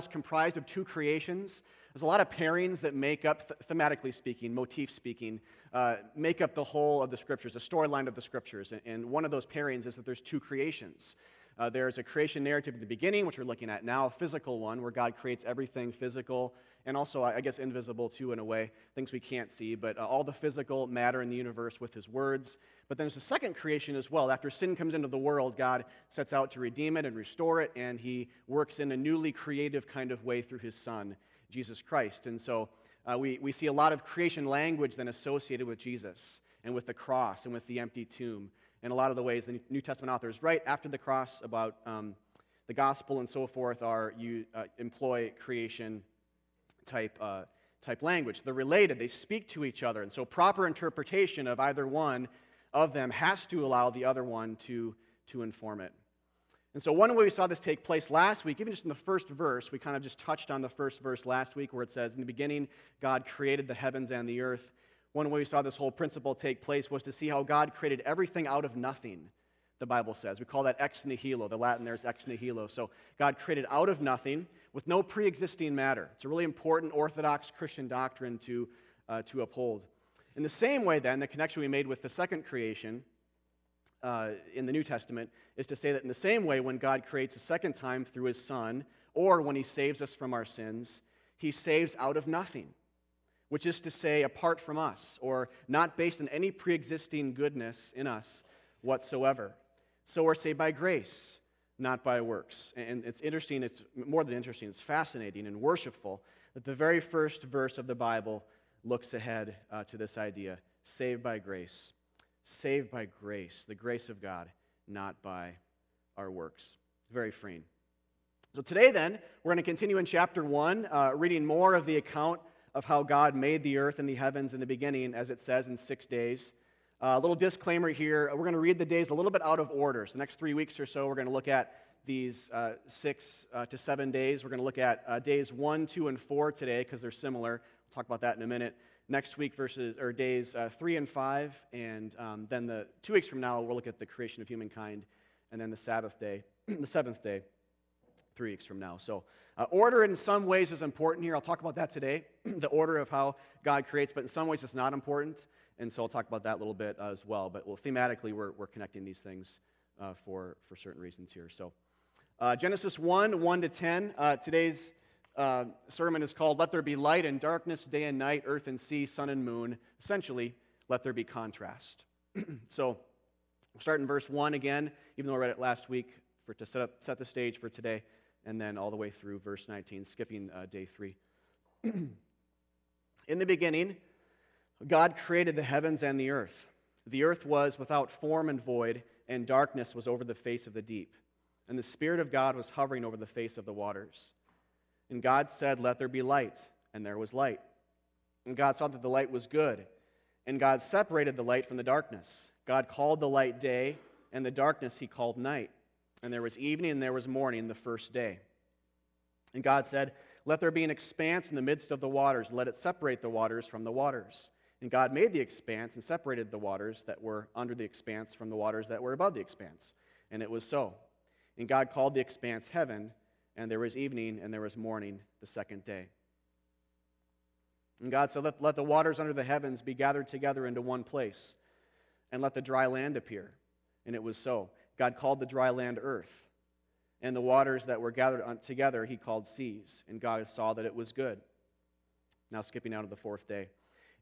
is comprised of two creations. There's a lot of pairings that make up, thematically speaking, motif speaking, uh, make up the whole of the scriptures, the storyline of the scriptures. And, one of those pairings is that there's two creations. Uh, there's a creation narrative at the beginning, which we're looking at now, a physical one, where God creates everything physical and also, I guess, invisible too, in a way, things we can't see, but uh, all the physical matter in the universe with his words. But then there's a second creation as well. After sin comes into the world, God sets out to redeem it and restore it, and he works in a newly creative kind of way through his son, Jesus Christ. And so uh, we, we see a lot of creation language then associated with Jesus and with the cross and with the empty tomb. In a lot of the ways the New Testament authors write after the cross about um, the gospel and so forth are you uh, employ creation type, uh, type language. They're related, they speak to each other. And so, proper interpretation of either one of them has to allow the other one to, to inform it. And so, one way we saw this take place last week, even just in the first verse, we kind of just touched on the first verse last week where it says, In the beginning, God created the heavens and the earth. One way we saw this whole principle take place was to see how God created everything out of nothing, the Bible says. We call that ex nihilo. The Latin there is ex nihilo. So, God created out of nothing with no pre existing matter. It's a really important Orthodox Christian doctrine to, uh, to uphold. In the same way, then, the connection we made with the second creation uh, in the New Testament is to say that in the same way, when God creates a second time through his Son, or when he saves us from our sins, he saves out of nothing, which is to say, apart from us, or not based on any pre existing goodness in us whatsoever. So we're saved by grace not by works. And it's interesting, it's more than interesting, it's fascinating and worshipful that the very first verse of the Bible looks ahead uh, to this idea saved by grace. Saved by grace, the grace of God, not by our works. Very freeing. So today, then, we're going to continue in chapter 1, uh, reading more of the account of how God made the earth and the heavens in the beginning, as it says in six days. A uh, little disclaimer here we're going to read the days a little bit out of order. So, the next three weeks or so, we're going to look at these uh, six uh, to seven days. We're going to look at uh, days one, two, and four today because they're similar. We'll talk about that in a minute. Next week, versus or days uh, three and five, and um, then the two weeks from now, we'll look at the creation of humankind, and then the Sabbath day, the seventh day, three weeks from now. So, uh, order in some ways is important here. I'll talk about that today, the order of how God creates, but in some ways it's not important. And so I'll talk about that a little bit as well. But well, thematically, we're, we're connecting these things uh, for, for certain reasons here. So uh, Genesis 1 1 to 10. Uh, today's uh, sermon is called Let There Be Light and Darkness, Day and Night, Earth and Sea, Sun and Moon. Essentially, let there be contrast. so we'll start in verse 1 again, even though I read it last week for, to set, up, set the stage for today, and then all the way through verse 19, skipping uh, day 3. in the beginning, God created the heavens and the earth. The earth was without form and void, and darkness was over the face of the deep. And the Spirit of God was hovering over the face of the waters. And God said, Let there be light. And there was light. And God saw that the light was good. And God separated the light from the darkness. God called the light day, and the darkness he called night. And there was evening and there was morning the first day. And God said, Let there be an expanse in the midst of the waters, let it separate the waters from the waters. And God made the expanse and separated the waters that were under the expanse from the waters that were above the expanse. And it was so. And God called the expanse heaven, and there was evening and there was morning the second day. And God said, Let, let the waters under the heavens be gathered together into one place, and let the dry land appear. And it was so. God called the dry land earth, and the waters that were gathered together he called seas. And God saw that it was good. Now, skipping out of the fourth day.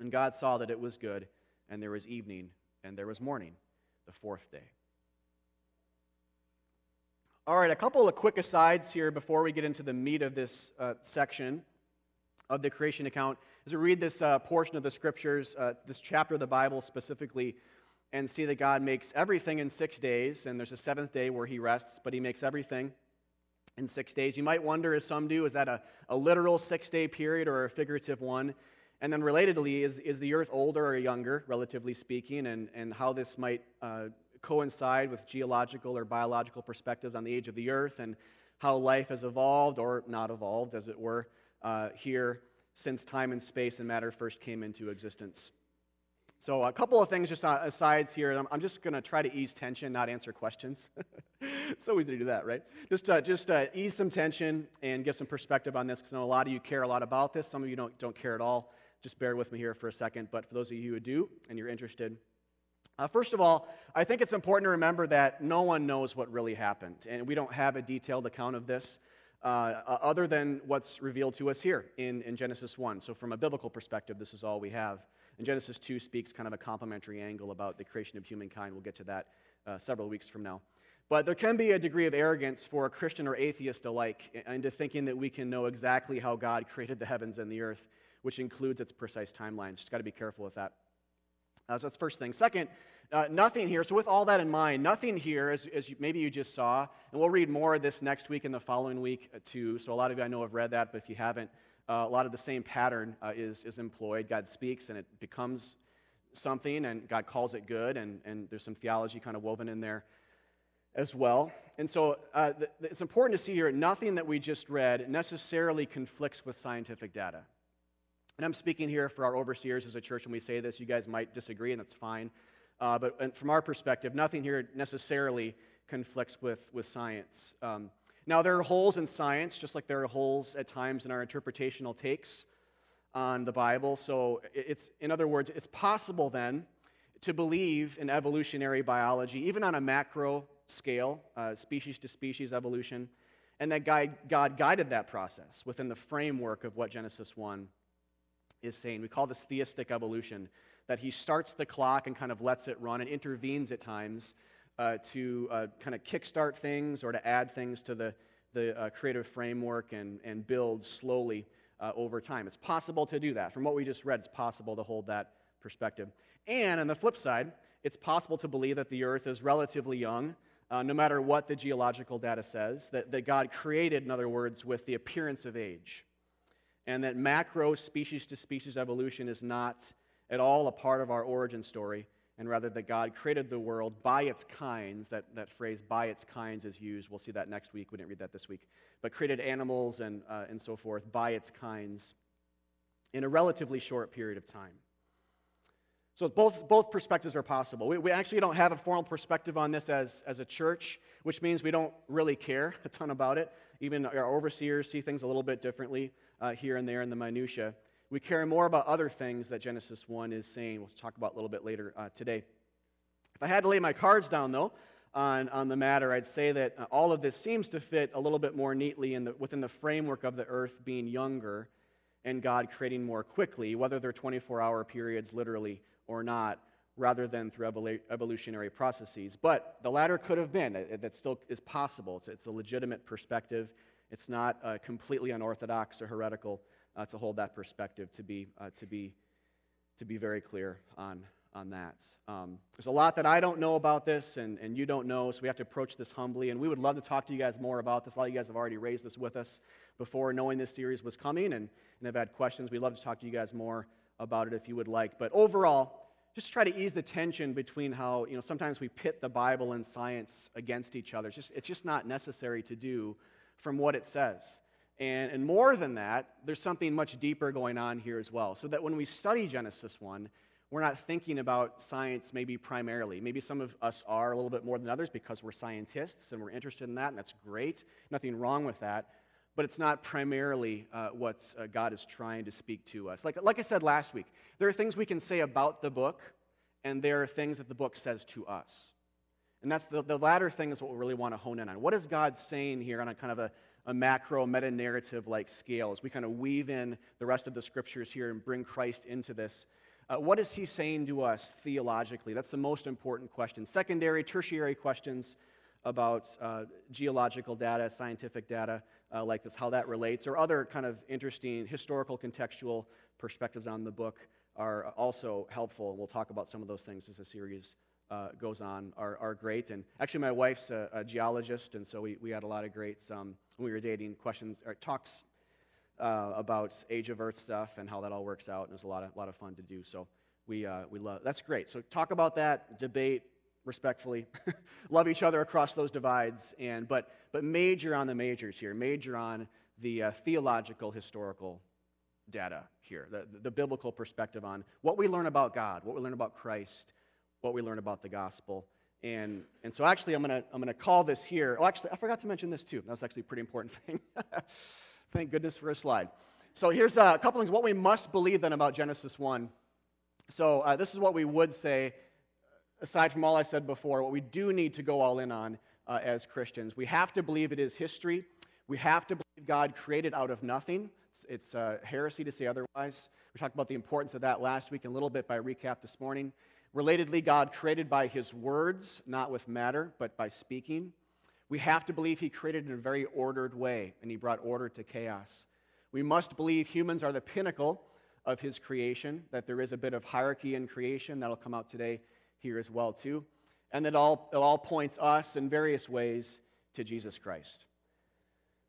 And God saw that it was good, and there was evening, and there was morning, the fourth day. All right, a couple of quick asides here before we get into the meat of this uh, section of the creation account. As we read this uh, portion of the scriptures, uh, this chapter of the Bible specifically, and see that God makes everything in six days, and there's a seventh day where he rests, but he makes everything. in six days. You might wonder, as some do, is that a, a literal six day period or a figurative one? And then, relatedly, is, is the earth older or younger, relatively speaking, and, and how this might uh, coincide with geological or biological perspectives on the age of the earth and how life has evolved or not evolved, as it were, uh, here since time and space and matter first came into existence. So, a couple of things just asides here. I'm, just going to try to ease tension, not answer questions. it's so easy to do that, right? Just, uh, just uh, ease some tension and give some perspective on this because I know a lot of you care a lot about this. Some of you don't, don't care at all. Just bear with me here for a second. But for those of you who do and you're interested, uh, first of all, I think it's important to remember that no one knows what really happened, and we don't have a detailed account of this uh, other than what's revealed to us here in, in Genesis 1. So, from a biblical perspective, this is all we have. And Genesis 2 speaks kind of a complementary angle about the creation of humankind. We'll get to that uh, several weeks from now. But there can be a degree of arrogance for a Christian or atheist alike into thinking that we can know exactly how God created the heavens and the earth, which includes its precise timelines. Just got to be careful with that. Uh, so that's first thing. Second, uh, nothing here. So with all that in mind, nothing here, as, as you, maybe you just saw, and we'll read more of this next week and the following week uh, too. So a lot of you I know have read that, but if you haven't, uh, a lot of the same pattern uh, is, is employed. God speaks and it becomes something, and God calls it good, and, and there's some theology kind of woven in there as well. And so uh, th- it's important to see here nothing that we just read necessarily conflicts with scientific data. And I'm speaking here for our overseers as a church, and we say this, you guys might disagree, and that's fine. Uh, but from our perspective, nothing here necessarily conflicts with, with science. Um, now, there are holes in science, just like there are holes at times in our interpretational takes on the Bible. So, it's, in other words, it's possible then to believe in evolutionary biology, even on a macro scale, uh, species to species evolution, and that God, God guided that process within the framework of what Genesis 1 is saying. We call this theistic evolution, that he starts the clock and kind of lets it run and intervenes at times uh, to uh, kind of kickstart things or to add things to the, the uh, creative framework and, and build slowly uh, over time. It's possible to do that. From what we just read, it's possible to hold that perspective. And on the flip side, it's possible to believe that the earth is relatively young. Uh, no matter what the geological data says, that, that God created, in other words, with the appearance of age and that macro species to species evolution is not at all a part of our origin story, and rather that God created the world by its kinds. That, that phrase, by its kinds, is used. We'll see that next week. We didn't read that this week. But created animals and, uh, and so forth by its kinds in a relatively short period of time. So both, both perspectives are possible. We, we actually don't have a formal perspective on this as, as a church, which means we don't really care a ton about it. Even our overseers see things a little bit differently uh, here and there in the minutia. We care more about other things that Genesis 1 is saying. We'll talk about a little bit later uh, today. If I had to lay my cards down, though, on, on the matter, I'd say that uh, all of this seems to fit a little bit more neatly in the, within the framework of the earth being younger and God creating more quickly, whether they're 24 hour periods literally or not, rather than through evolutionary processes. But the latter could have been. That still is possible. It's, it's a legitimate perspective. It's not uh, completely unorthodox or heretical uh, to hold that perspective, to be, uh, to be, to be very clear on, on that. Um, there's a lot that I don't know about this, and, and you don't know, so we have to approach this humbly. And we would love to talk to you guys more about this. A lot of you guys have already raised this with us before knowing this series was coming and, and have had questions. We'd love to talk to you guys more about it if you would like. But overall, just try to ease the tension between how, you know, sometimes we pit the Bible and science against each other. It's just, it's just not necessary to do from what it says. And, and more than that, there's something much deeper going on here as well. So that when we study Genesis 1, we're not thinking about science maybe primarily. Maybe some of us are a little bit more than others because we're scientists and we're interested in that, and that's great. Nothing wrong with that. But it's not primarily uh, what uh, God is trying to speak to us. Like, like I said last week, there are things we can say about the book, and there are things that the book says to us. And that's the, the latter thing is what we really want to hone in on. What is God saying here on a kind of a, a macro meta narrative like scale as we kind of weave in the rest of the scriptures here and bring Christ into this? Uh, what is he saying to us theologically? That's the most important question. Secondary, tertiary questions about uh, geological data, scientific data uh, like this, how that relates, or other kind of interesting historical contextual perspectives on the book are also helpful. And we'll talk about some of those things as the series uh, goes on, are, are great. And actually, my wife's a, a, geologist, and so we, we had a lot of great um, when we were dating, questions or talks uh, about age of Earth stuff and how that all works out. And it was a lot of, lot of fun to do. So we, uh, we love that's great. So talk about that, debate respectfully, love each other across those divides, and but but major on the majors here, major on the uh, theological historical data here, the, the biblical perspective on what we learn about God, what we learn about Christ, what we learn about the gospel. And, and so actually, I'm going to I'm gonna call this here. Oh, actually, I forgot to mention this too. That's actually a pretty important thing. Thank goodness for a slide. So here's a couple things. What we must believe then about Genesis 1. So uh, this is what we would say, aside from all I said before, what we do need to go all in on uh, as Christians. We have to believe it is history. We have to believe God created out of nothing. It's, it's uh, heresy to say otherwise. We talked about the importance of that last week and a little bit by recap this morning. Relatedly, God created by his words, not with matter, but by speaking. We have to believe he created in a very ordered way, and he brought order to chaos. We must believe humans are the pinnacle of his creation, that there is a bit of hierarchy in creation. That'll come out today here as well, too. And that all, it all points us in various ways to Jesus Christ.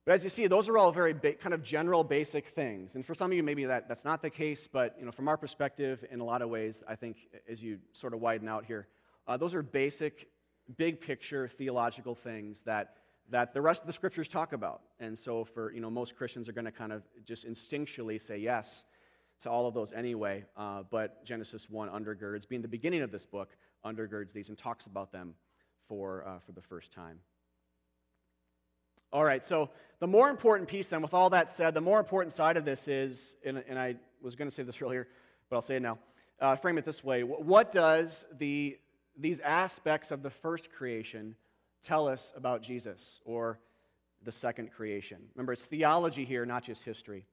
But as you see, those are all very ba- kind of general, basic things. And for some of you, maybe that, that's not the case, but you know, from our perspective, in a lot of ways, I think as you sort of widen out here, uh, those are basic, big picture theological things that, that the rest of the scriptures talk about. And so for you know, most Christians are going to kind of just instinctually say yes to all of those anyway. Uh, but Genesis 1 undergirds, being the beginning of this book, undergirds these and talks about them for, uh, for the first time. All right, so the more important piece, then, with all that said, the more important side of this is, and, and I was going to say this earlier, but I'll say it now. Uh, frame it this way What does the, these aspects of the first creation tell us about Jesus or the second creation? Remember, it's theology here, not just history.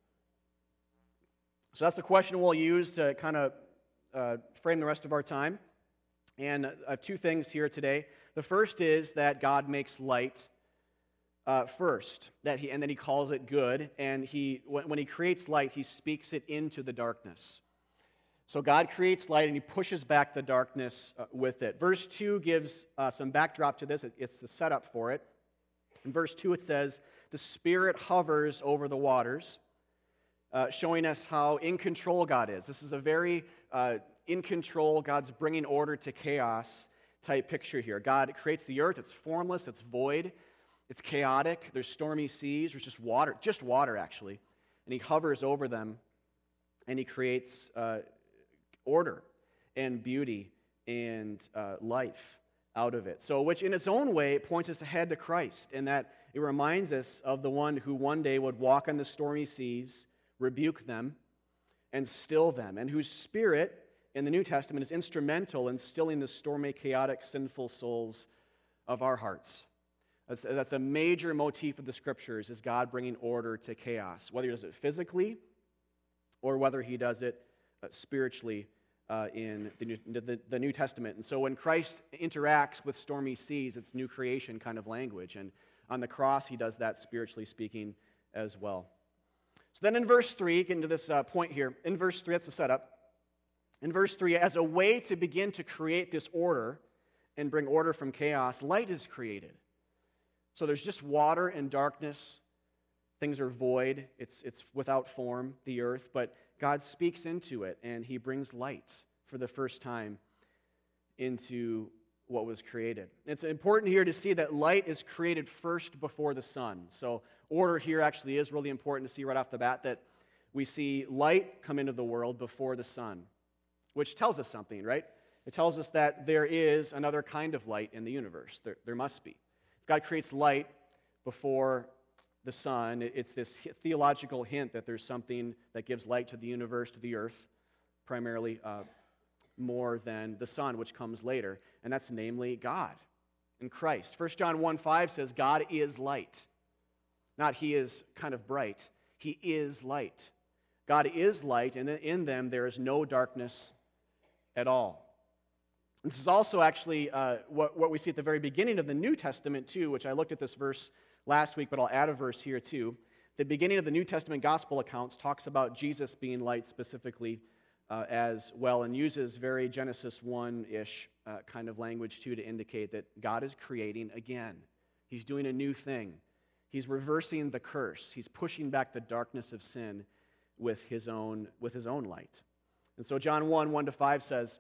So that's the question we'll use to kind of uh, frame the rest of our time. And I have two things here today. The first is that God makes light uh, first, that he, and then he calls it good. And he, when, when he creates light, he speaks it into the darkness. So God creates light and he pushes back the darkness uh, with it. Verse 2 gives uh, some backdrop to this, it's the setup for it. In verse 2, it says, The Spirit hovers over the waters, uh, showing us how in control God is. This is a very uh, in control, God's bringing order to chaos type picture here. God creates the earth, it's formless, it's void. It's chaotic. There's stormy seas. There's just water, just water, actually. And he hovers over them and he creates uh, order and beauty and uh, life out of it. So, which in its own way points us ahead to Christ, in that it reminds us of the one who one day would walk on the stormy seas, rebuke them, and still them, and whose spirit in the New Testament is instrumental in stilling the stormy, chaotic, sinful souls of our hearts. That's, that's a major motif of the scriptures is God bringing order to chaos, whether he does it physically or whether he does it uh, spiritually uh, in the New, the, the New Testament. And so when Christ interacts with stormy seas, it's new creation kind of language. And on the cross, he does that spiritually speaking as well. So then in verse 3, getting to this uh, point here, in verse 3, that's the setup. In verse 3, as a way to begin to create this order and bring order from chaos, light is created. So there's just water and darkness. Things are void, it's, it's without form, the earth, but God speaks into it and he brings light for the first time into what was created. It's important here to see that light is created first before the sun. So, order here actually is really important to see right off the bat that we see light come into the world before the sun, which tells us something, right? It tells us that there is another kind of light in the universe. There, there must be. God creates light before the sun, it's this theological hint that there's something that gives light to the universe, to the earth, primarily uh, more than the sun, which comes later, and that's namely God and Christ. 1 John 1 5 says, God is light. Not he is kind of bright, he is light. God is light, and in them there is no darkness at all. This is also actually uh, what, what we see at the very beginning of the New Testament, too, which I looked at this verse last week, but I'll add a verse here, too. The beginning of the New Testament gospel accounts talks about Jesus being light specifically uh, as well and uses very Genesis 1 ish uh, kind of language, too, to indicate that God is creating again. He's doing a new thing. He's reversing the curse. He's pushing back the darkness of sin with his own, with his own light. And so John 1 1 to 5 says,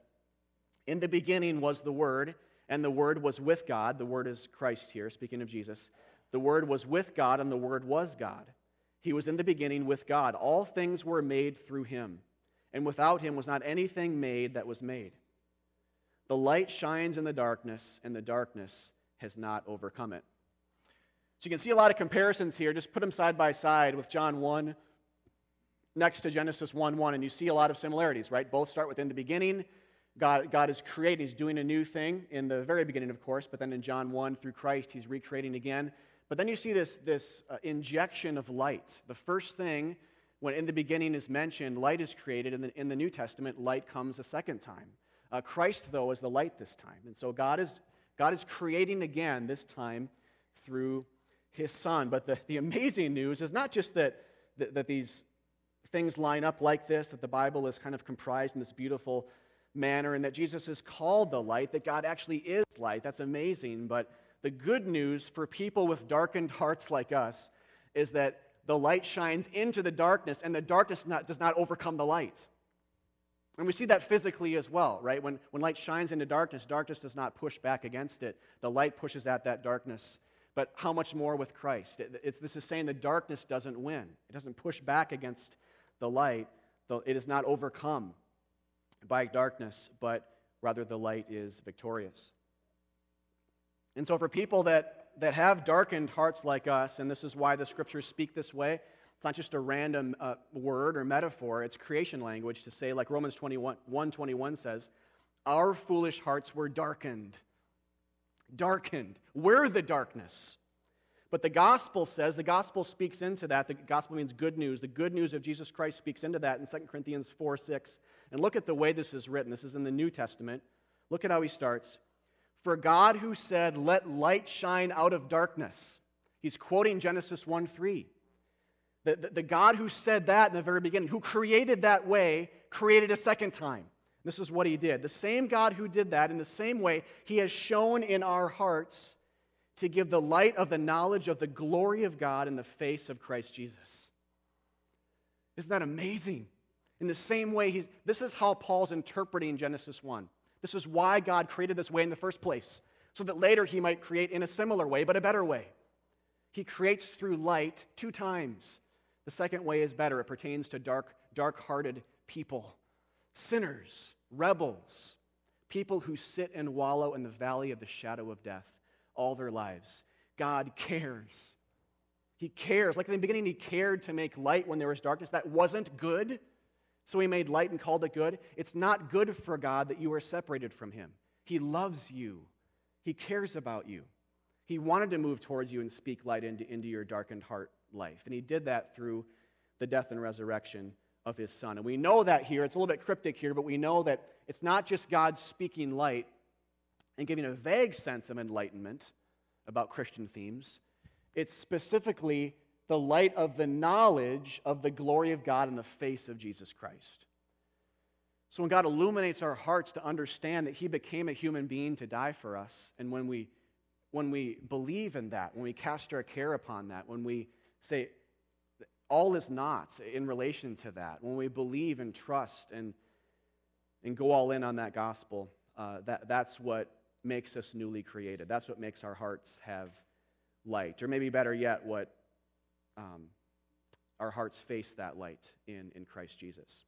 In the beginning was the Word, and the Word was with God. The Word is Christ here, speaking of Jesus. The Word was with God, and the Word was God. He was in the beginning with God. All things were made through him, and without him was not anything made that was made. The light shines in the darkness, and the darkness has not overcome it. So you can see a lot of comparisons here. Just put them side by side with John 1 next to Genesis 1 1, and you see a lot of similarities, right? Both start with in the beginning. God, God is creating, He's doing a new thing in the very beginning, of course, but then in John 1 through Christ, He's recreating again. But then you see this, this uh, injection of light. The first thing, when in the beginning is mentioned, light is created. In the, in the New Testament, light comes a second time. Uh, Christ, though, is the light this time. And so God is, God is creating again, this time through his Son. But the, the amazing news is not just that, that, that these things line up like this, that the Bible is kind of comprised in this beautiful manner, and that Jesus is called the light, that God actually is light. That's amazing. But the good news for people with darkened hearts like us is that the light shines into the darkness, and the darkness not, does not overcome the light. And we see that physically as well, right? When, when light shines into darkness, darkness does not push back against it. The light pushes at that darkness. But how much more with Christ? It, this is saying the darkness doesn't win, it doesn't push back against the light. It is not overcome by darkness, but rather the light is victorious. And so, for people that, that have darkened hearts like us, and this is why the scriptures speak this way, it's not just a random uh, word or metaphor, it's creation language to say, like Romans 21, 21 says, Our foolish hearts were darkened. Darkened. We're the darkness. But the gospel says, the gospel speaks into that. The gospel means good news. The good news of Jesus Christ speaks into that in 2 Corinthians 4 6. And look at the way this is written. This is in the New Testament. Look at how he starts. For God who said, Let light shine out of darkness. He's quoting Genesis 1 3. The, the, the, God who said that in the very beginning, who created that way, created a second time. This is what he did. The same God who did that, in the same way, he has shone in our hearts to give the light of the knowledge of the glory of God in the face of Christ Jesus. Isn't that amazing? In the same way, he's, this is how Paul's interpreting Genesis 1. This is why God created this way in the first place, so that later he might create in a similar way, but a better way. He creates through light two times. The second way is better. It pertains to dark, dark-hearted people, sinners, rebels, people who sit and wallow in the valley of the shadow of death all their lives. God cares. He cares. Like in the beginning, He cared to make light when there was darkness. That wasn't good. So he made light and called it good. It's not good for God that you are separated from him. He loves you, he cares about you. He wanted to move towards you and speak light into, into your darkened heart life. And he did that through the death and resurrection of his son. And we know that here, it's a little bit cryptic here, but we know that it's not just God speaking light and giving a vague sense of enlightenment about Christian themes, it's specifically the light of the knowledge of the glory of God in the face of Jesus Christ. So when God illuminates our hearts to understand that He became a human being to die for us, and when we, when we believe in that, when we cast our care upon that, when we say, all is not in relation to that, when we believe and trust and, and go all in on that gospel, uh, that, that's what makes us newly created. That's what makes our hearts have light. Or maybe better yet, what um, our hearts face that light in, in Christ Jesus.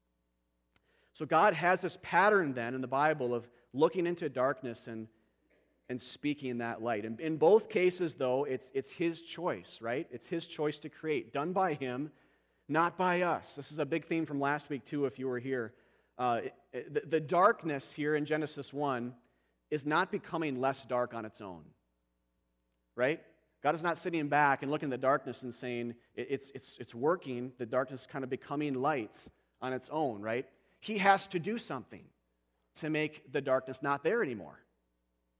So God has this pattern then in the Bible of looking into darkness and, and speaking that light. And in both cases, though, it's, it's His choice, right? It's His choice to create, done by Him, not by us. This is a big theme from last week, too, if you were here. Uh, the, the darkness here in Genesis 1 is not becoming less dark on its own, right? God is not sitting back and looking at the darkness and saying, it's, it's, it's working, the darkness kind of becoming light on its own, right? He has to do something to make the darkness not there anymore.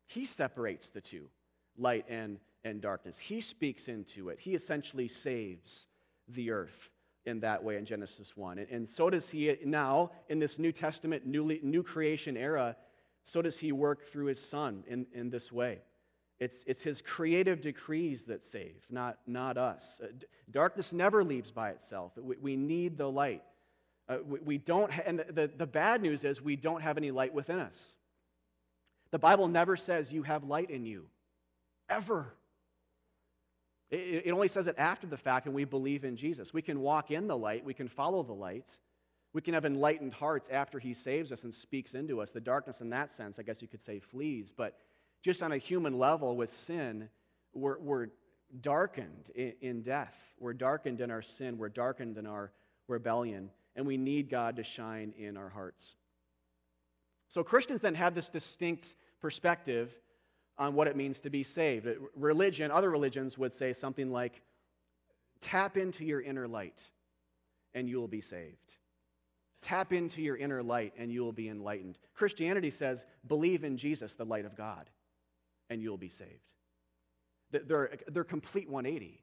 He separates the two, light and, and darkness. He speaks into it. He essentially saves the earth in that way in Genesis 1. And, and so does he now in this New Testament, newly, new creation era, so does he work through his son in, in this way It's, it's his creative decrees that save, not, not us. Uh, darkness never leaves by itself. We, we need the light. Uh, we, we, don't, ha- and the, the, the bad news is we don't have any light within us. The Bible never says you have light in you, ever. It, it only says it after the fact, and we believe in Jesus. We can walk in the light, we can follow the light, we can have enlightened hearts after he saves us and speaks into us. The darkness, in that sense, I guess you could say, flees. But just on a human level with sin, we're, we're darkened in, in death. We're darkened in our sin. We're darkened in our rebellion. And we need God to shine in our hearts. So Christians then have this distinct perspective on what it means to be saved. Religion, other religions would say something like, tap into your inner light and you will be saved. Tap into your inner light and you will be enlightened. Christianity says, believe in Jesus, the light of God, and you'll be saved. They're, they're complete 180.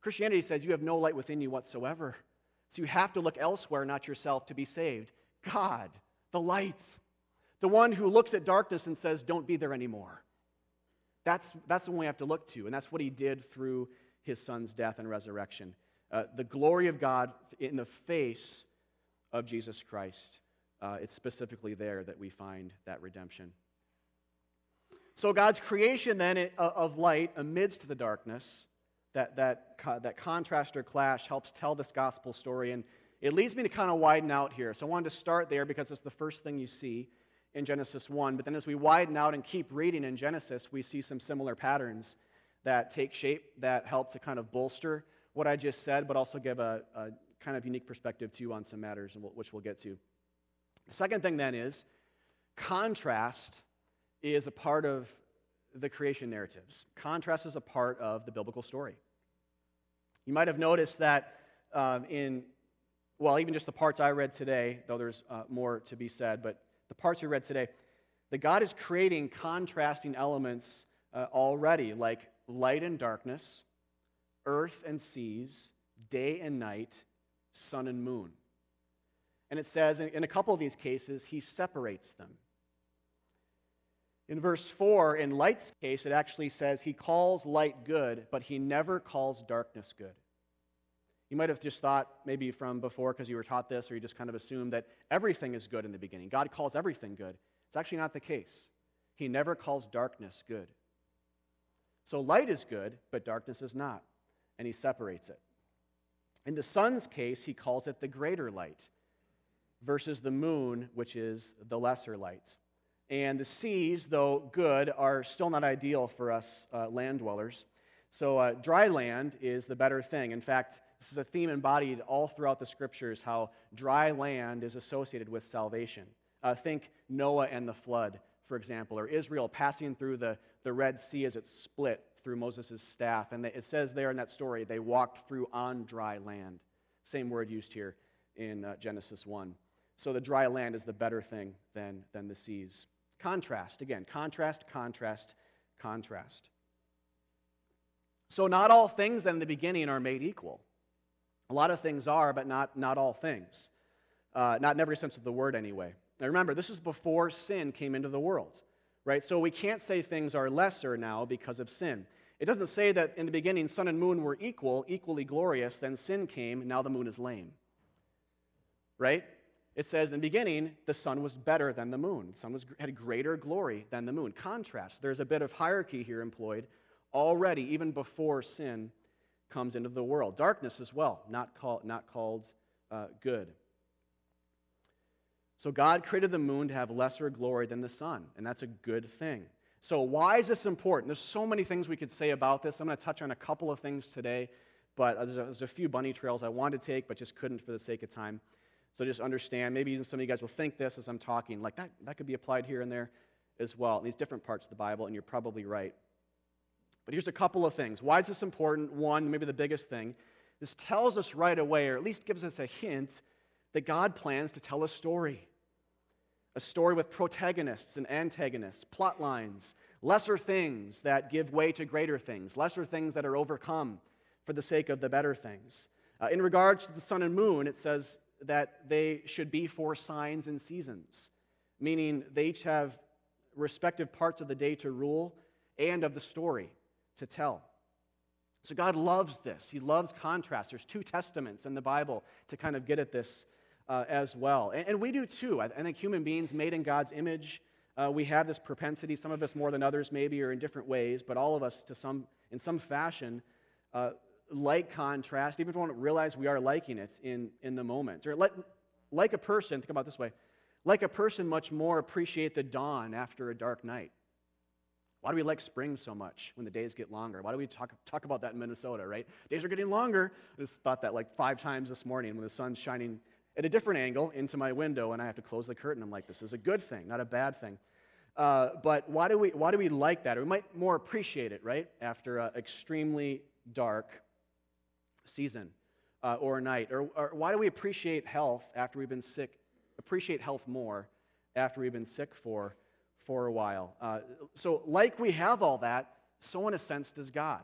Christianity says you have no light within you whatsoever. So you have to look elsewhere, not yourself, to be saved. God, the light, the one who looks at darkness and says, don't be there anymore. That's, that's the one we have to look to, and that's what he did through his son's death and resurrection. Uh, the glory of God in the face of Jesus Christ. Uh, it's specifically there that we find that redemption. So, God's creation then uh, of light amidst the darkness, that, that, that contrast or clash helps tell this gospel story. And it leads me to kind of widen out here. So, I wanted to start there because it's the first thing you see in Genesis 1. But then, as we widen out and keep reading in Genesis, we see some similar patterns that take shape that help to kind of bolster what I just said, but also give a, a kind of unique perspective too on some matters, which we'll get to. The second thing then is contrast is a part of the creation narratives. Contrast is a part of the biblical story. You might have noticed that um, in, well, even just the parts I read today, though there's uh, more to be said, but the parts we read today, that God is creating contrasting elements uh, already, like light and darkness, earth and seas, day and night, sun and moon. And it says in a couple of these cases, he separates them. In verse 4, in light's case, it actually says he calls light good, but he never calls darkness good. You might have just thought, maybe from before because you were taught this, or you just kind of assumed that everything is good in the beginning. God calls everything good. It's actually not the case. He never calls darkness good. So light is good, but darkness is not, and he separates it. In the sun's case, he calls it the greater light versus the moon, which is the lesser light. And the seas, though good, are still not ideal for us uh, land dwellers. So, uh, dry land is the better thing. In fact, this is a theme embodied all throughout the scriptures how dry land is associated with salvation. Uh, think Noah and the flood, for example, or Israel passing through the, the Red Sea as it split through Moses' staff. And it says there in that story, they walked through on dry land. Same word used here in uh, Genesis 1. So the dry land is the better thing than, than the seas. Contrast, again, contrast, contrast, contrast. So not all things in the beginning are made equal. A lot of things are, but not, not all things. Uh, not in every sense of the word, anyway. Now remember, this is before sin came into the world right? So we can't say things are lesser now because of sin. It doesn't say that in the beginning sun and moon were equal, equally glorious, then sin came, now the moon is lame. Right? It says in the beginning, the sun was better than the moon. The sun was, had greater glory than the moon. Contrast. There's a bit of hierarchy here employed already, even before sin comes into the world. Darkness as well, not, call, not called uh, good. So God created the moon to have lesser glory than the sun, and that's a good thing. So, why is this important? There's so many things we could say about this. I'm going to touch on a couple of things today, but there's a, there's a few bunny trails I wanted to take, but just couldn't for the sake of time. So, just understand. Maybe even some of you guys will think this as I'm talking, like that, that could be applied here and there as well, in these different parts of the Bible, and you're probably right. But here's a couple of things. Why is this important? One, maybe the biggest thing, this tells us right away, or at least gives us a hint, that God plans to tell a story. A story with protagonists and antagonists, plot lines, lesser things that give way to greater things, lesser things that are overcome for the sake of the better things. Uh, in regards to the sun and moon, it says that they should be for signs and seasons, meaning they each have respective parts of the day to rule, and of the story to tell. So God loves this. He loves contrast. There's two testaments in the Bible to kind of get at this uh, as well. And, and, we do too. I, I, think human beings made in God's image, uh, we have this propensity, some of us more than others maybe, or in different ways, but all of us to some, in some fashion, uh, like contrast, even if we don't realize we are liking it in, in the moment. Or like, like a person, think about this way, like a person much more appreciate the dawn after a dark night. Why do we like spring so much when the days get longer? Why do we talk, talk about that in Minnesota, right? Days are getting longer. I just thought that like five times this morning when the sun's shining at a different angle into my window and I have to close the curtain. I'm like, this is a good thing, not a bad thing. Uh, but why do, we, why do we like that? Or we might more appreciate it, right? After an extremely dark season uh, or night. Or, or why do we appreciate health after we've been sick? Appreciate health more after we've been sick for, for a while. Uh, so, like we have all that, so in a sense does God.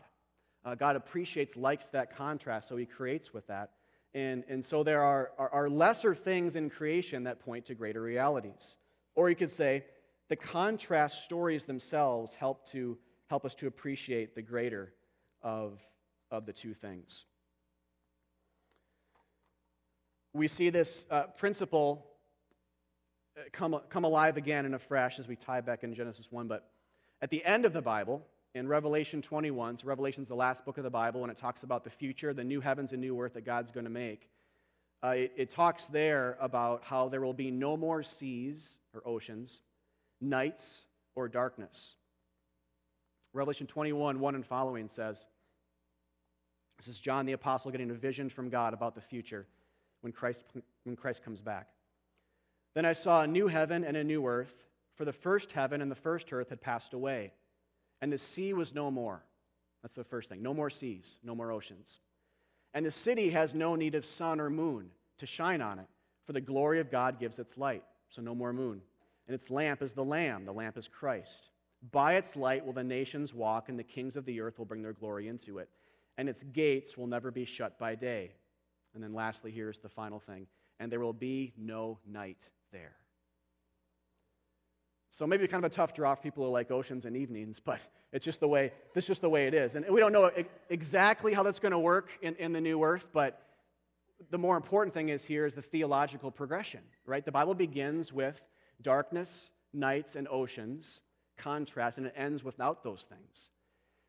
Uh, God appreciates, likes that contrast, so he creates with that. And, and so there are, are, are lesser things in creation that point to greater realities. Or you could say, the contrast stories themselves help, to, help us to appreciate the greater of, of the two things. We see this uh, principle uh, come, come alive again and afresh as we tie back in Genesis 1. But at the end of the Bible, in Revelation 21, so Revelation is the last book of the Bible, and it talks about the future, the new heavens and new earth that God's going to make. Uh, it, it talks there about how there will be no more seas or oceans, nights or darkness. Revelation 21, 1 and following says, This is John the Apostle getting a vision from God about the future when Christ, when Christ comes back. Then I saw a new heaven and a new earth, for the first heaven and the first earth had passed away and the sea was no more. That's the first thing. No more seas, no more oceans. And the city has no need of sun or moon to shine on it, for the glory of God gives its light. So no more moon. And its lamp is the Lamb, the lamp is Christ. By its light will the nations walk, and the kings of the earth will bring their glory into it. And its gates will never be shut by day. And then lastly, here's the final thing and there will be no night there. So maybe kind of a tough draw for people who like oceans and evenings, but it's just the way, this is just the way it is. And we don't know exactly how that's going to work in, in the new earth, but the more important thing is here is the theological progression, right? The Bible begins with darkness, nights, and oceans, contrast, and it ends without those things.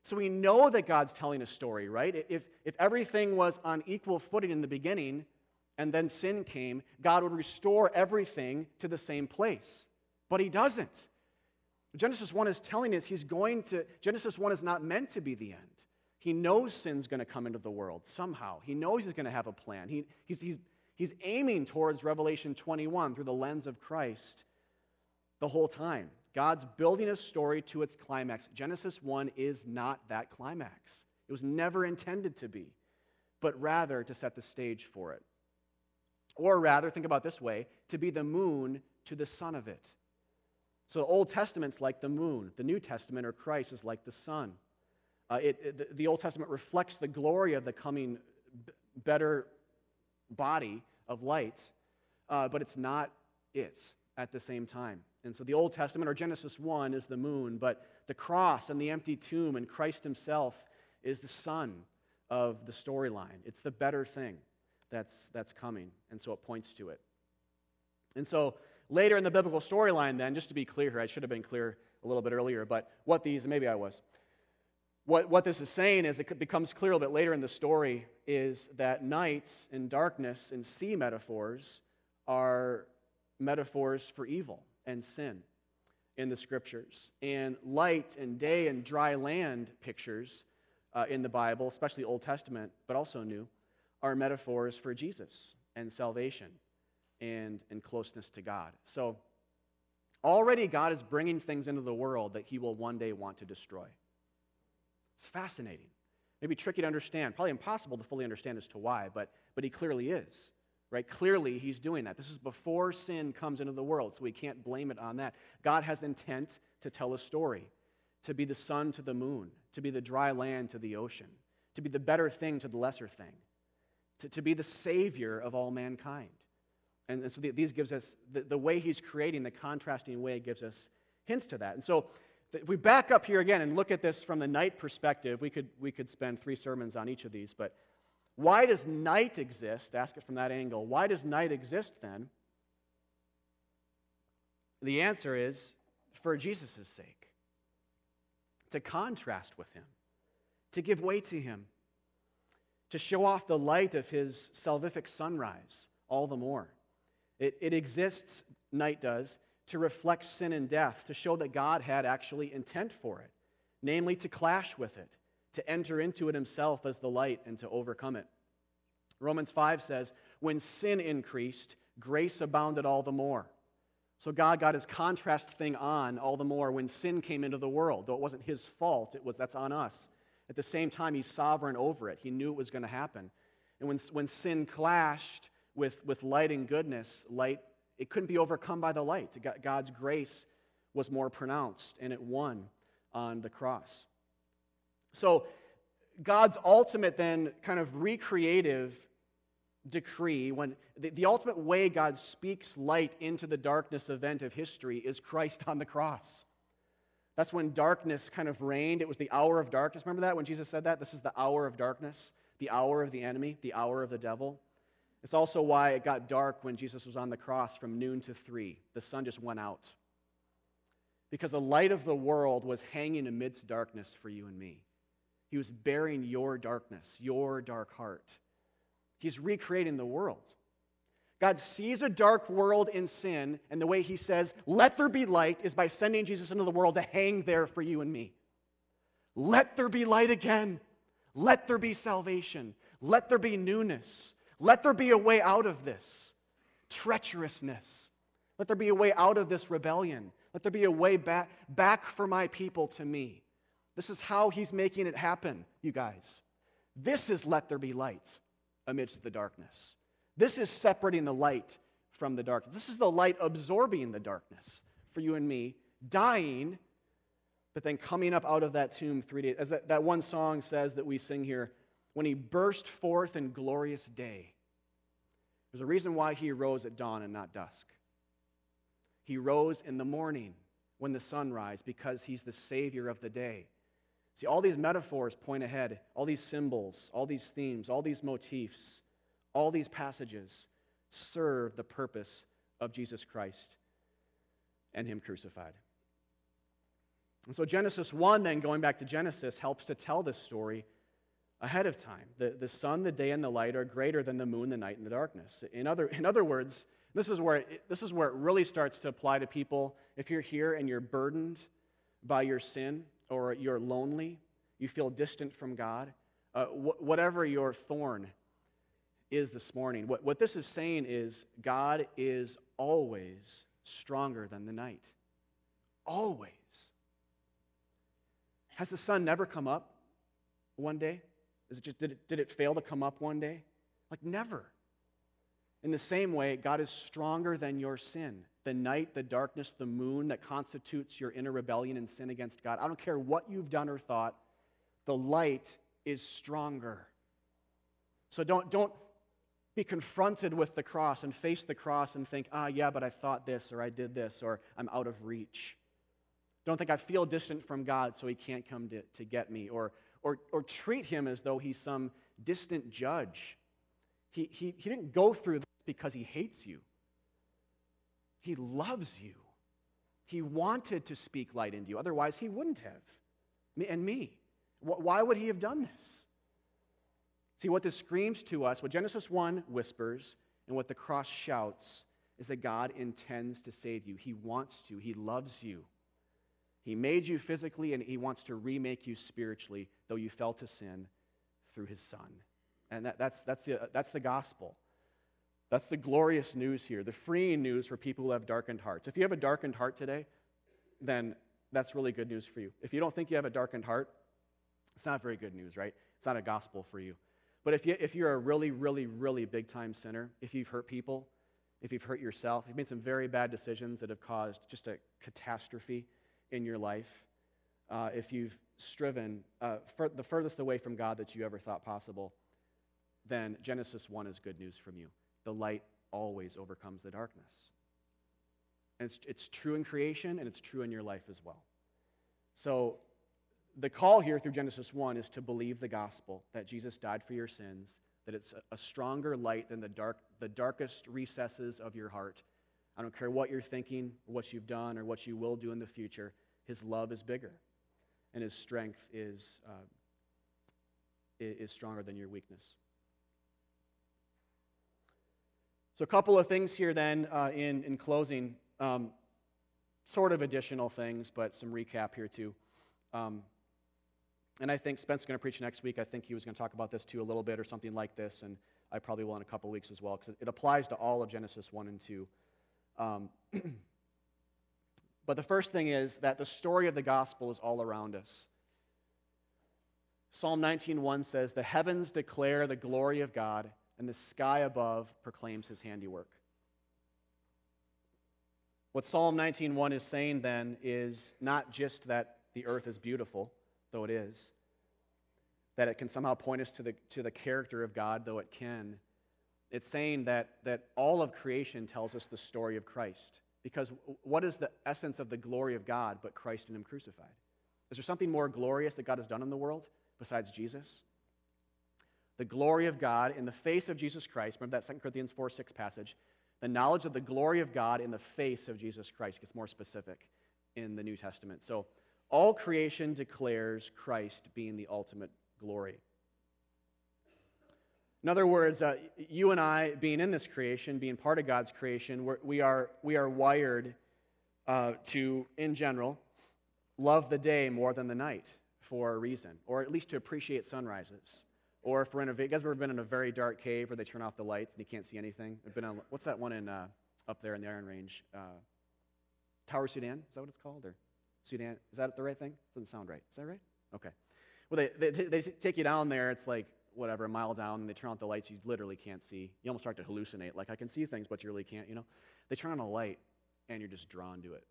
So we know that God's telling a story, right? If, if everything was on equal footing in the beginning and then sin came, God would restore everything to the same place. But he doesn't. Genesis 1 is telling us he's going to, Genesis 1 is not meant to be the end. He knows sin's going to come into the world somehow. He knows he's going to have a plan. He, he's, he's, he's aiming towards Revelation 21 through the lens of Christ the whole time. God's building a story to its climax. Genesis 1 is not that climax. It was never intended to be, but rather to set the stage for it. Or rather, think about this way to be the moon to the sun of it. So, the Old Testament's like the moon, the New Testament or Christ is like the sun. Uh, it, it, the, Old Testament reflects the glory of the coming b- better body of light, uh, but it's not it at the same time. And so the Old Testament, or Genesis 1, is the moon, but the cross and the empty tomb and Christ himself is the sun of the storyline. It's the better thing that's, that's coming. And so it points to it. And so Later in the biblical storyline, then, just to be clear here, I should have been clear a little bit earlier, but what these, maybe I was. What, what this is saying is it becomes clear a little bit later in the story is that nights and darkness and sea metaphors are metaphors for evil and sin in the scriptures. And light and day and dry land pictures uh, in the Bible, especially Old Testament, but also New, are metaphors for Jesus and salvation and, and closeness to God. So, already God is bringing things into the world that he will one day want to destroy. It's fascinating. Maybe tricky to understand, probably impossible to fully understand as to why, but, but he clearly is. Right? Clearly, he's doing that. This is before sin comes into the world, so we can't blame it on that. God has intent to tell a story, to be the sun to the moon, to be the dry land to the ocean, to be the better thing to the lesser thing, to, to be the savior of all mankind. And, so these gives us, the, the way he's creating, the contrasting way gives us hints to that. And so If we back up here again and look at this from the night perspective, we could, we could spend three sermons on each of these. But why does night exist? Ask it from that angle. Why does night exist then? The answer is for Jesus' sake, to contrast with him, to give way to him, to show off the light of his salvific sunrise all the more. It, it exists, night does, to reflect sin and death, to show that God had actually intent for it, namely to clash with it, to enter into it himself as the light and to overcome it. Romans 5 says, When sin increased, grace abounded all the more. So God got his contrast thing on all the more when sin came into the world. Though it wasn't his fault, it was that's on us. At the same time, he's sovereign over it. He knew it was going to happen. And when, when sin clashed with, with light and goodness, light, it couldn't be overcome by the light. God's grace was more pronounced, and it won on the cross. So, God's ultimate, then, kind of recreative decree, when the, the ultimate way God speaks light into the darkness event of history is Christ on the cross. That's when darkness kind of reigned. It was the hour of darkness. Remember that when Jesus said that? This is the hour of darkness, the hour of the enemy, the hour of the devil. It's also why it got dark when Jesus was on the cross from noon to three. The sun just went out. Because the light of the world was hanging amidst darkness for you and me. He was bearing your darkness, your dark heart. He's recreating the world. God sees a dark world in sin, and the way He says, Let there be light, is by sending Jesus into the world to hang there for you and me. Let there be light again. Let there be salvation. Let there be newness. Let there be a way out of this treacherousness. Let there be a way out of this rebellion. Let there be a way back, back for my people to me. This is how He's making it happen, you guys. This is let there be light amidst the darkness. This is separating the light from the darkness. This is the light absorbing the darkness for you and me, dying, but then coming up out of that tomb three days. As that, that one song says that we sing here, when he burst forth in glorious day. There's a reason why he rose at dawn and not dusk. He rose in the morning when the sun rises because he's the Savior of the day. See, all these metaphors point ahead, all these symbols, all these themes, all these motifs, all these passages serve the purpose of Jesus Christ and Him crucified. And so, Genesis 1, then going back to Genesis, helps to tell this story ahead of time. The, the sun, the day, and the light are greater than the moon, the night, and the darkness. In other, in other words, this is, where it, this is where it really starts to apply to people. If you're here and you're burdened by your sin, or you're lonely, you feel distant from God, uh, wh- whatever your thorn is this morning, what, what this is saying is God is always stronger than the night. Always. Has the sun never come up one day? Is it just, did, it, did it fail to come up one day? Like, never. In the same way, God is stronger than your sin the night, the darkness, the moon that constitutes your inner rebellion and sin against God. I don't care what you've done or thought, the light is stronger. So don't, don't be confronted with the cross and face the cross and think, ah, yeah, but I thought this or I did this or I'm out of reach. Don't think I feel distant from God so he can't come to, to get me or, or, or treat him as though he's some distant judge. He, he, he didn't go through this because he hates you. He loves you. He wanted to speak light into you. Otherwise, he wouldn't have. And me. Why would he have done this? See, what this screams to us, what Genesis 1 whispers, and what the cross shouts, is that God intends to save you. He wants to. He loves you. He made you physically, and he wants to remake you spiritually, though you fell to sin through his Son. And that, that's, that's, the, that's the gospel. That's the glorious news here, the freeing news for people who have darkened hearts. If you have a darkened heart today, then that's really good news for you. If you don't think you have a darkened heart, it's not very good news, right? It's not a gospel for you. But if, you, if you're a really, really, really big time sinner, if you've hurt people, if you've hurt yourself, you've made some very bad decisions that have caused just a catastrophe in your life, uh, if you've striven uh, the furthest away from God that you ever thought possible, then Genesis 1 is good news from you the light always overcomes the darkness. And it's, it's true in creation and it's true in your life as well. So, the call here through Genesis 1 is to believe the gospel that Jesus died for your sins, that it's a stronger light than the, dark, the darkest recesses of your heart. I don't care what you're thinking, what you've done, or what you will do in the future. His love is bigger, and his strength is, uh, is stronger than your weakness. So, a couple of things here then uh, in, in closing. Um, sort of additional things, but some recap here too. Um, and I think Spencer's going to preach next week. I think he was going to talk about this too a little bit or something like this, and I probably will in a couple of weeks as well because it, applies to all of Genesis 1 and 2. Um, but the first thing is that the story of the gospel is all around us. Psalm 19:1 says, "The heavens declare the glory of God, and the sky above proclaims his handiwork." What Psalm 19:1 is saying then is not just that the earth is beautiful, though it is, that it can somehow point us to the, to the character of God, though it can. It's saying that, that all of creation tells us the story of Christ. Because what is the essence of the glory of God but Christ and Him crucified? Is there something more glorious that God has done in the world besides Jesus? The glory of God in the face of Jesus Christ, remember that 2 Corinthians 4 6 passage, the knowledge of the glory of God in the face of Jesus Christ gets more specific in the New Testament. So all creation declares Christ being the ultimate glory. In other words, uh, you and I, being in this creation, being part of God's creation, we're, we are, we are wired uh, to, in general, love the day more than the night for a reason, or at least to appreciate sunrises. Or if we're in a, you guys ever been in a very dark cave where they turn off the lights and you can't see anything? I've been on, what's that one in, uh, up there in the Iron Range? Uh, Tower Soudan? Is that what it's called? Or Sudan? Is that the right thing? Doesn't sound right. Is that right? Okay. Well, they, they, they take you down there. It's like, whatever, a mile down, and they turn off the lights you literally can't see. You almost start to hallucinate. Like, I can see things, but you really can't, you know? They turn on a light, and you're just drawn to it.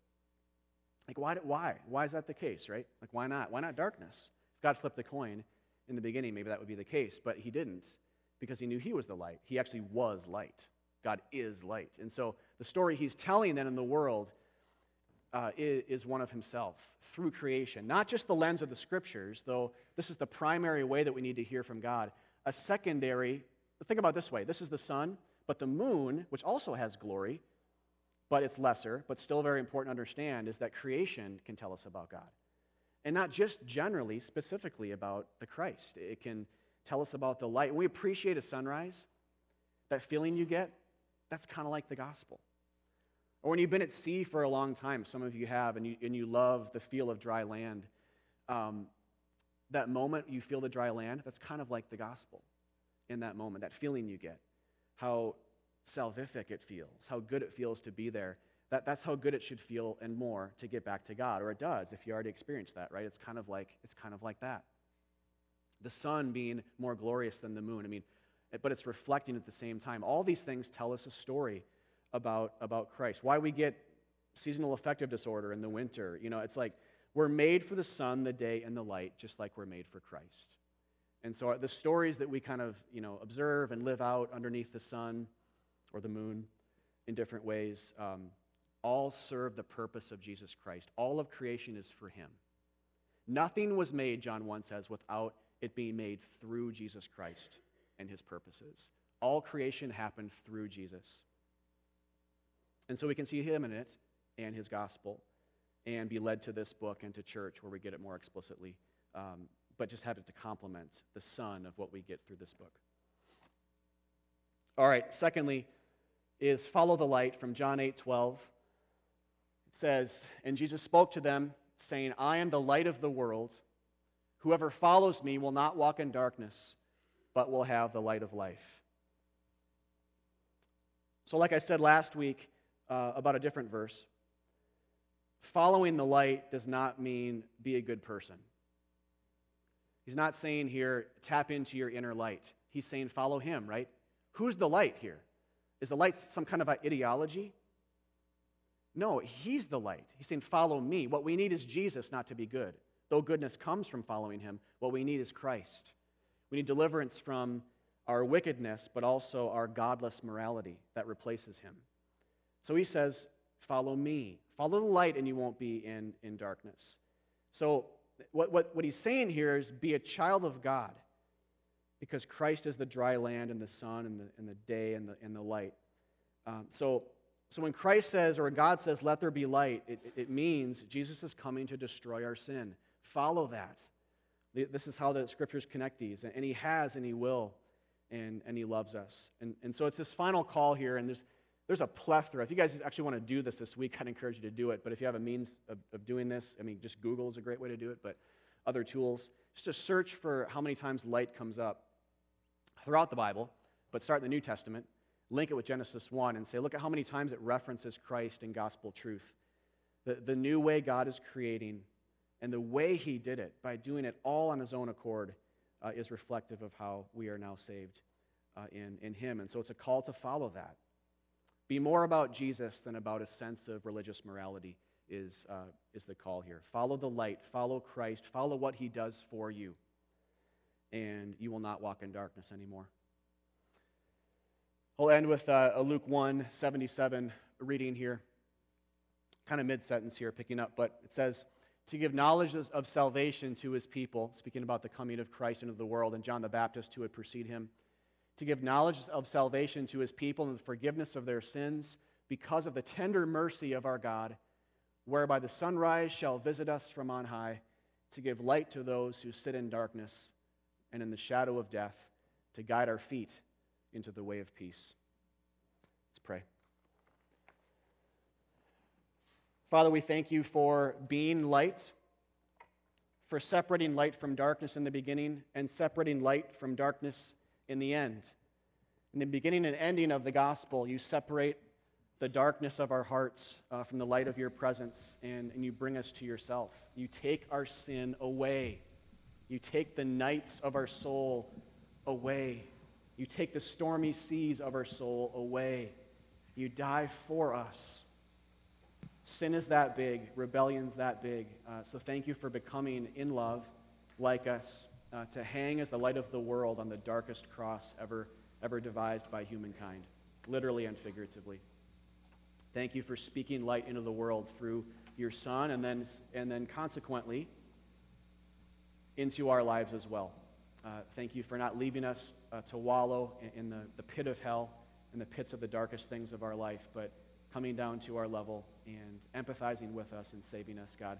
Like, why? Why? Why is that the case, right? Like, why not? Why not darkness? If God flipped a coin, in the beginning, maybe that would be the case, but he didn't because he knew he was the light. He actually was light. God is light. And so the story he's telling then in the world uh, is, is one of himself through creation. Not just the lens of the scriptures, though this is the primary way that we need to hear from God. A secondary, think about this way this is the sun, but the moon, which also has glory, but it's lesser, but still very important to understand, is that creation can tell us about God. And not just generally, specifically about the Christ. It can tell us about the light. When we appreciate a sunrise, that feeling you get, that's kind of like the gospel. Or when you've been at sea for a long time, some of you have, and you, and you love the feel of dry land, um, that moment you feel the dry land, that's kind of like the gospel in that moment, that feeling you get. How salvific it feels, how good it feels to be there. That, that's how good it should feel and more to get back to God, or it does if you already experienced that, right? It's kind of like, it's kind of like that. The sun being more glorious than the moon. I mean, but it's reflecting at the same time. All these things tell us a story about, about Christ. Why we get seasonal affective disorder in the winter. You know, it's like we're made for the sun, the day, and the light, just like we're made for Christ. And so the stories that we kind of, you know, observe and live out underneath the sun or the moon in different ways, um, all serve the purpose of Jesus Christ. All of creation is for him. Nothing was made, John 1 says, without it being made through Jesus Christ and his purposes. All creation happened through Jesus. And so we can see him in it and his gospel and be led to this book and to church where we get it more explicitly, um, but just have it to complement the son of what we get through this book. All right, secondly, is follow the light from John 8 12. It says, And Jesus spoke to them, saying, I am the light of the world. Whoever follows me will not walk in darkness, but will have the light of life. So, like I said last week uh, about a different verse, following the light does not mean be a good person. He's not saying here, tap into your inner light. He's saying, follow him, right? Who's the light here? Is the light some kind of ideology? No, he's the light. He's saying, Follow me. What we need is Jesus, not to be good. Though goodness comes from following him, what we need is Christ. We need deliverance from our wickedness, but also our godless morality that replaces him. So he says, Follow me. Follow the light, and you won't be in, in darkness. So, what, what, what he's saying here is be a child of God because Christ is the dry land and the sun and the, and the day and the, and the light. Um, so, so when Christ says, or when God says, let there be light, it, it means Jesus is coming to destroy our sin. Follow that. This is how the scriptures connect these. And he has and he will, and, and he loves us. And, and so it's this final call here, and there's, there's a plethora. If you guys actually want to do this this week, I'd encourage you to do it. But if you have a means of, of doing this, I mean, just Google is a great way to do it, but other tools, just to search for how many times light comes up throughout the Bible, but start in the New Testament, link it with Genesis 1, and say, look at how many times it references Christ and gospel truth. The, the new way God is creating and the way He did it, by doing it all on His own accord, uh, is reflective of how we are now saved uh, in, in Him. And so it's a call to follow that. Be more about Jesus than about a sense of religious morality, is, uh, is the call here. Follow the light, follow Christ, follow what He does for you and you will not walk in darkness anymore. I'll end with uh, a Luke 1 77 reading here, kind of mid sentence here, picking up, but it says, To give knowledge of salvation to his people, speaking about the coming of Christ into the world, and John the Baptist who would precede him, to give knowledge of salvation to his people and the forgiveness of their sins because of the tender mercy of our God, whereby the sunrise shall visit us from on high, to give light to those who sit in darkness and in the shadow of death to guide our feet into the way of peace. Let's pray. Father, we thank you for being light, for separating light from darkness in the beginning, and separating light from darkness in the end. In the beginning and ending of the gospel, you separate the darkness of our hearts uh, from the light of your presence, and, and you bring us to yourself. You take our sin away you take the nights of our soul away. You take the stormy seas of our soul away. You die for us. Sin is that big, rebellion's that big. Uh, so thank you for becoming in love like us, uh, to hang as the light of the world on the darkest cross ever, ever devised by humankind, literally and figuratively. Thank you for speaking light into the world through your Son, and then, and then consequently, into our lives as well. Uh, thank you for not leaving us uh, to wallow in, the, the pit of hell, in the pits of the darkest things of our life, but coming down to our level and empathizing with us and saving us, God.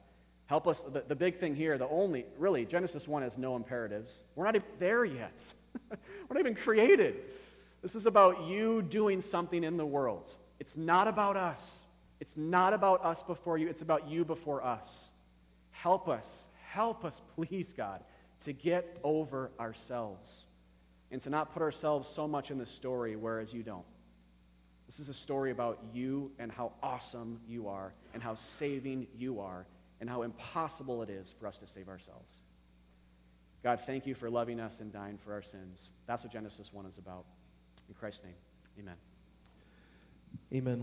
Help us. The, the big thing here, the only, really, Genesis 1 has no imperatives. We're not even there yet. We're not even created. This is about you doing something in the world. It's not about us. It's not about us before you. It's about you before us. Help us. Help us, please, God, to get over ourselves and to not put ourselves so much in the story, whereas you don't. This is a story about you and how awesome you are, and how saving you are, and how impossible it is for us to save ourselves. God, thank you for loving us and dying for our sins. That's what Genesis 1 is about. In Christ's name, amen. Amen.